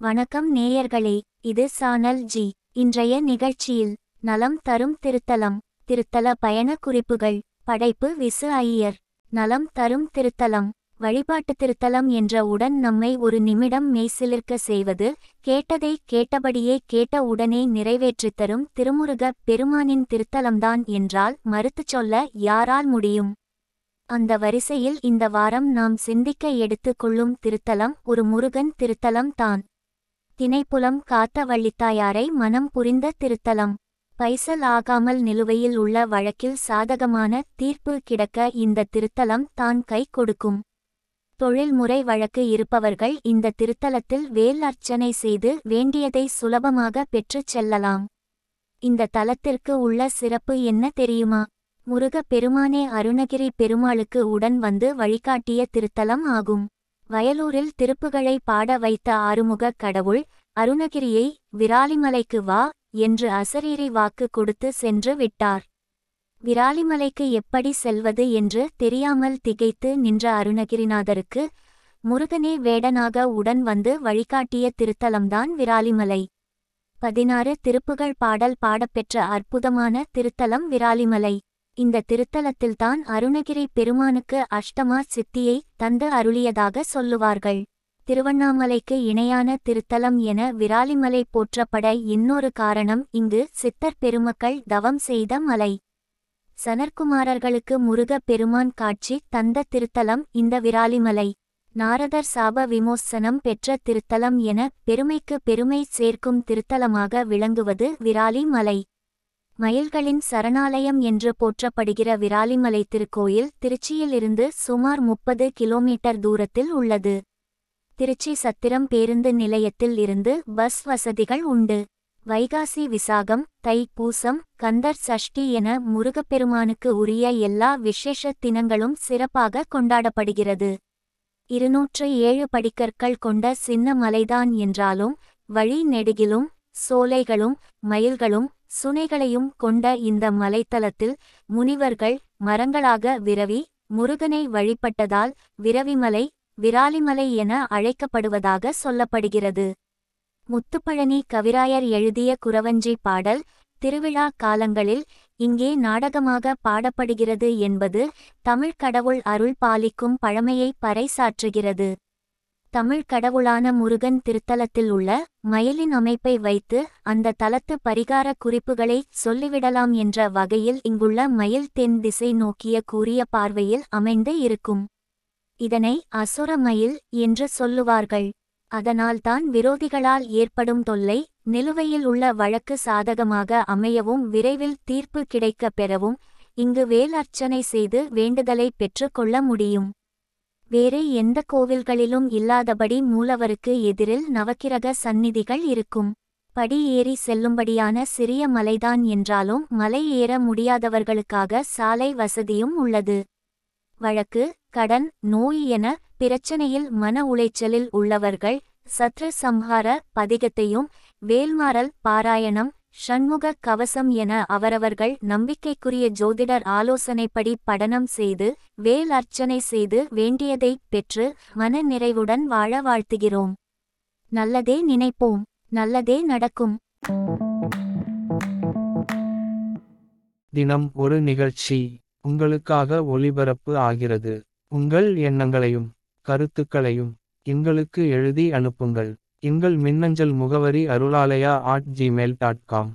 வணக்கம் நேயர்களே இது சானல் ஜி. இன்றைய நிகழ்ச்சியில் நலம் தரும் திருத்தலம் திருத்தல பயண குறிப்புகள் படைப்பு விசு ஐயர். நலம் தரும் திருத்தலம் வழிபாட்டு திருத்தலம் என்ற உடன் நம்மை ஒரு நிமிடம் மெய்சிலிர்க்க செய்வது கேட்டதை கேட்டபடியே கேட்ட உடனே நிறைவேற்றித் தரும் திருமுருக பெருமானின் திருத்தலம்தான் என்றால் மறுத்துச் சொல்ல யாரால் முடியும்? அந்த வரிசையில் இந்த வாரம் நாம் சிந்திக்க எடுத்துக் கொள்ளும் திருத்தலம் ஒரு முருகன் திருத்தலம் தான். தினைப்புலம் காத்த வள்ளித்தாயாரை மனம் புரிந்த திருத்தலம். பைசல் ஆகாமல் நிலுவையில் உள்ள வழக்கில் சாதகமான தீர்ப்பு கிடக்க இந்த திருத்தலம் தான் கை கொடுக்கும். தொழில்முறை வழக்கு இருப்பவர்கள் இந்த திருத்தலத்தில் வேல் அர்ச்சனை செய்து வேண்டியதை சுலபமாக பெற்றுச் செல்லலாம். இந்த தலத்திற்கு உள்ள சிறப்பு என்ன தெரியுமா? முருக பெருமானே அருணகிரி பெருமாளுக்கு உடன் வந்து வழிகாட்டிய திருத்தலம் ஆகும். வயலூரில் திருப்புகழை பாட வைத்த ஆறுமுகக் கடவுள் அருணகிரியை விராலிமலைக்கு வா என்று அசரீரி வாக்கு கொடுத்து சென்று விட்டார். விராலிமலைக்கு எப்படி செல்வது என்று தெரியாமல் திகைத்து நின்ற அருணகிரிநாதருக்கு முருகனே வேடனாக உடன் வந்து வழிகாட்டிய திருத்தலம்தான் விராலிமலை. பதினாறு திருப்புகழ் பாடல் பாடப்பெற்ற அற்புதமான திருத்தலம் விராலிமலை. இந்த திருத்தலத்தில்தான் அருணகிரி பெருமானுக்கு அஷ்டமா சித்தியை தந்து அருளியதாக சொல்லுவார்கள். திருவண்ணாமலைக்கு இணையான திருத்தலம் என விராலிமலை போற்றப்பட இன்னொரு காரணம் இங்கு சித்தர் பெருமக்கள் தவம் செய்த மலை. சனற்குமாரர்களுக்கு முருக பெருமான் காட்சி தந்த திருத்தலம் இந்த விராலிமலை. நாரதர் சாப விமோசனம் பெற்ற திருத்தலம் என பெருமைக்கு பெருமை சேர்க்கும் திருத்தலமாக விளங்குவது விராலிமலை. மயில்களின் சரணாலயம் என்று போற்றப்படுகிற விராலிமலை திருக்கோயில் திருச்சியிலிருந்து சுமார் முப்பது கிலோமீட்டர் தூரத்தில் உள்ளது. திருச்சி சத்திரம் பேருந்து நிலையத்தில் இருந்து பஸ் வசதிகள் உண்டு. வைகாசி விசாகம் தை பூசம் கந்தர் சஷ்டி என முருகப்பெருமானுக்கு உரிய எல்லா விசேஷ தினங்களும் சிறப்பாக கொண்டாடப்படுகிறது. இருநூற்று ஏழு படிக்கற்கள் கொண்ட சின்ன மலைதான் என்றாலும் வழி நெடுகிலும் சோலைகளும் மயில்களும் சுனைகளையும் கொண்ட இந்த மலைத்தலத்தில் முனிவர்கள் மரங்களாக விரவி முருகனை வழிபட்டதால் விரவிமலை விராலிமலை என அழைக்கப்படுவதாக சொல்லப்படுகிறது. முத்துப்பழனி கவிராயர் எழுதிய குறவஞ்சி பாடல் திருவிழா காலங்களில் இங்கே நாடகமாக பாடப்படுகிறது என்பது தமிழ் கடவுள் அருள் பாலிக்கும் பழமையை பறைசாற்றுகிறது. தமிழ் கடவுளான முருகன் திருத்தலத்தில் உள்ள மயிலின் அமைப்பை வைத்து அந்த தலத்து பரிகார குறிப்புகளை சொல்லிவிடலாம் என்ற வகையில் இங்குள்ள மயில் தென் திசை நோக்கிய கூறிய பார்வையில் அமைந்து இருக்கும். இதனை அசுர மயில் என்று சொல்லுவார்கள். அதனால்தான் விரோதிகளால் ஏற்படும் தொல்லை நிலுவையில் உள்ள வழக்கு சாதகமாக அமையவும் விரைவில் தீர்ப்பு கிடைக்கப் பெறவும் இங்கு வேல் அர்ச்சனை செய்து வேண்டுதலை பெற்றுக்கொள்ள முடியும். வேறு எந்த கோவில்களிலும் இல்லாதபடி மூலவருக்கு எதிரில் நவக்கிரக சந்நிதிகள் இருக்கும். படி ஏறி செல்லும்படியான சிறிய மலைதான் என்றாலும் மலை ஏற முடியாதவர்களுக்காக சாலை வசதியும் உள்ளது. வழக்கு கடன் நோய் என பிரச்சனையில் மன உளைச்சலில் உள்ளவர்கள் சத்ரு சம்ஹார பதிகத்தையும் வேல்மாறல் பாராயணம் ஷண்முகக் கவசம் என அவரவர்கள் நம்பிக்கைக்குரிய ஜோதிடர் ஆலோசனைப்படி படனம் செய்து வேல் அர்ச்சனை செய்து வேண்டியதை பெற்று மன நிறைவுடன் வாழ வாழ்த்துகிறோம். நல்லதே நினைப்போம். நல்லதே நடக்கும். தினம் ஒரு நிகழ்ச்சி உங்களுக்காக ஒளிபரப்பு ஆகிறது. உங்கள் எண்ணங்களையும் கருத்துக்களையும் எங்களுக்கு எழுதி அனுப்புங்கள். எங்கள் மின்னஞ்சல் முகவரி Arulalaya at Gmail dot com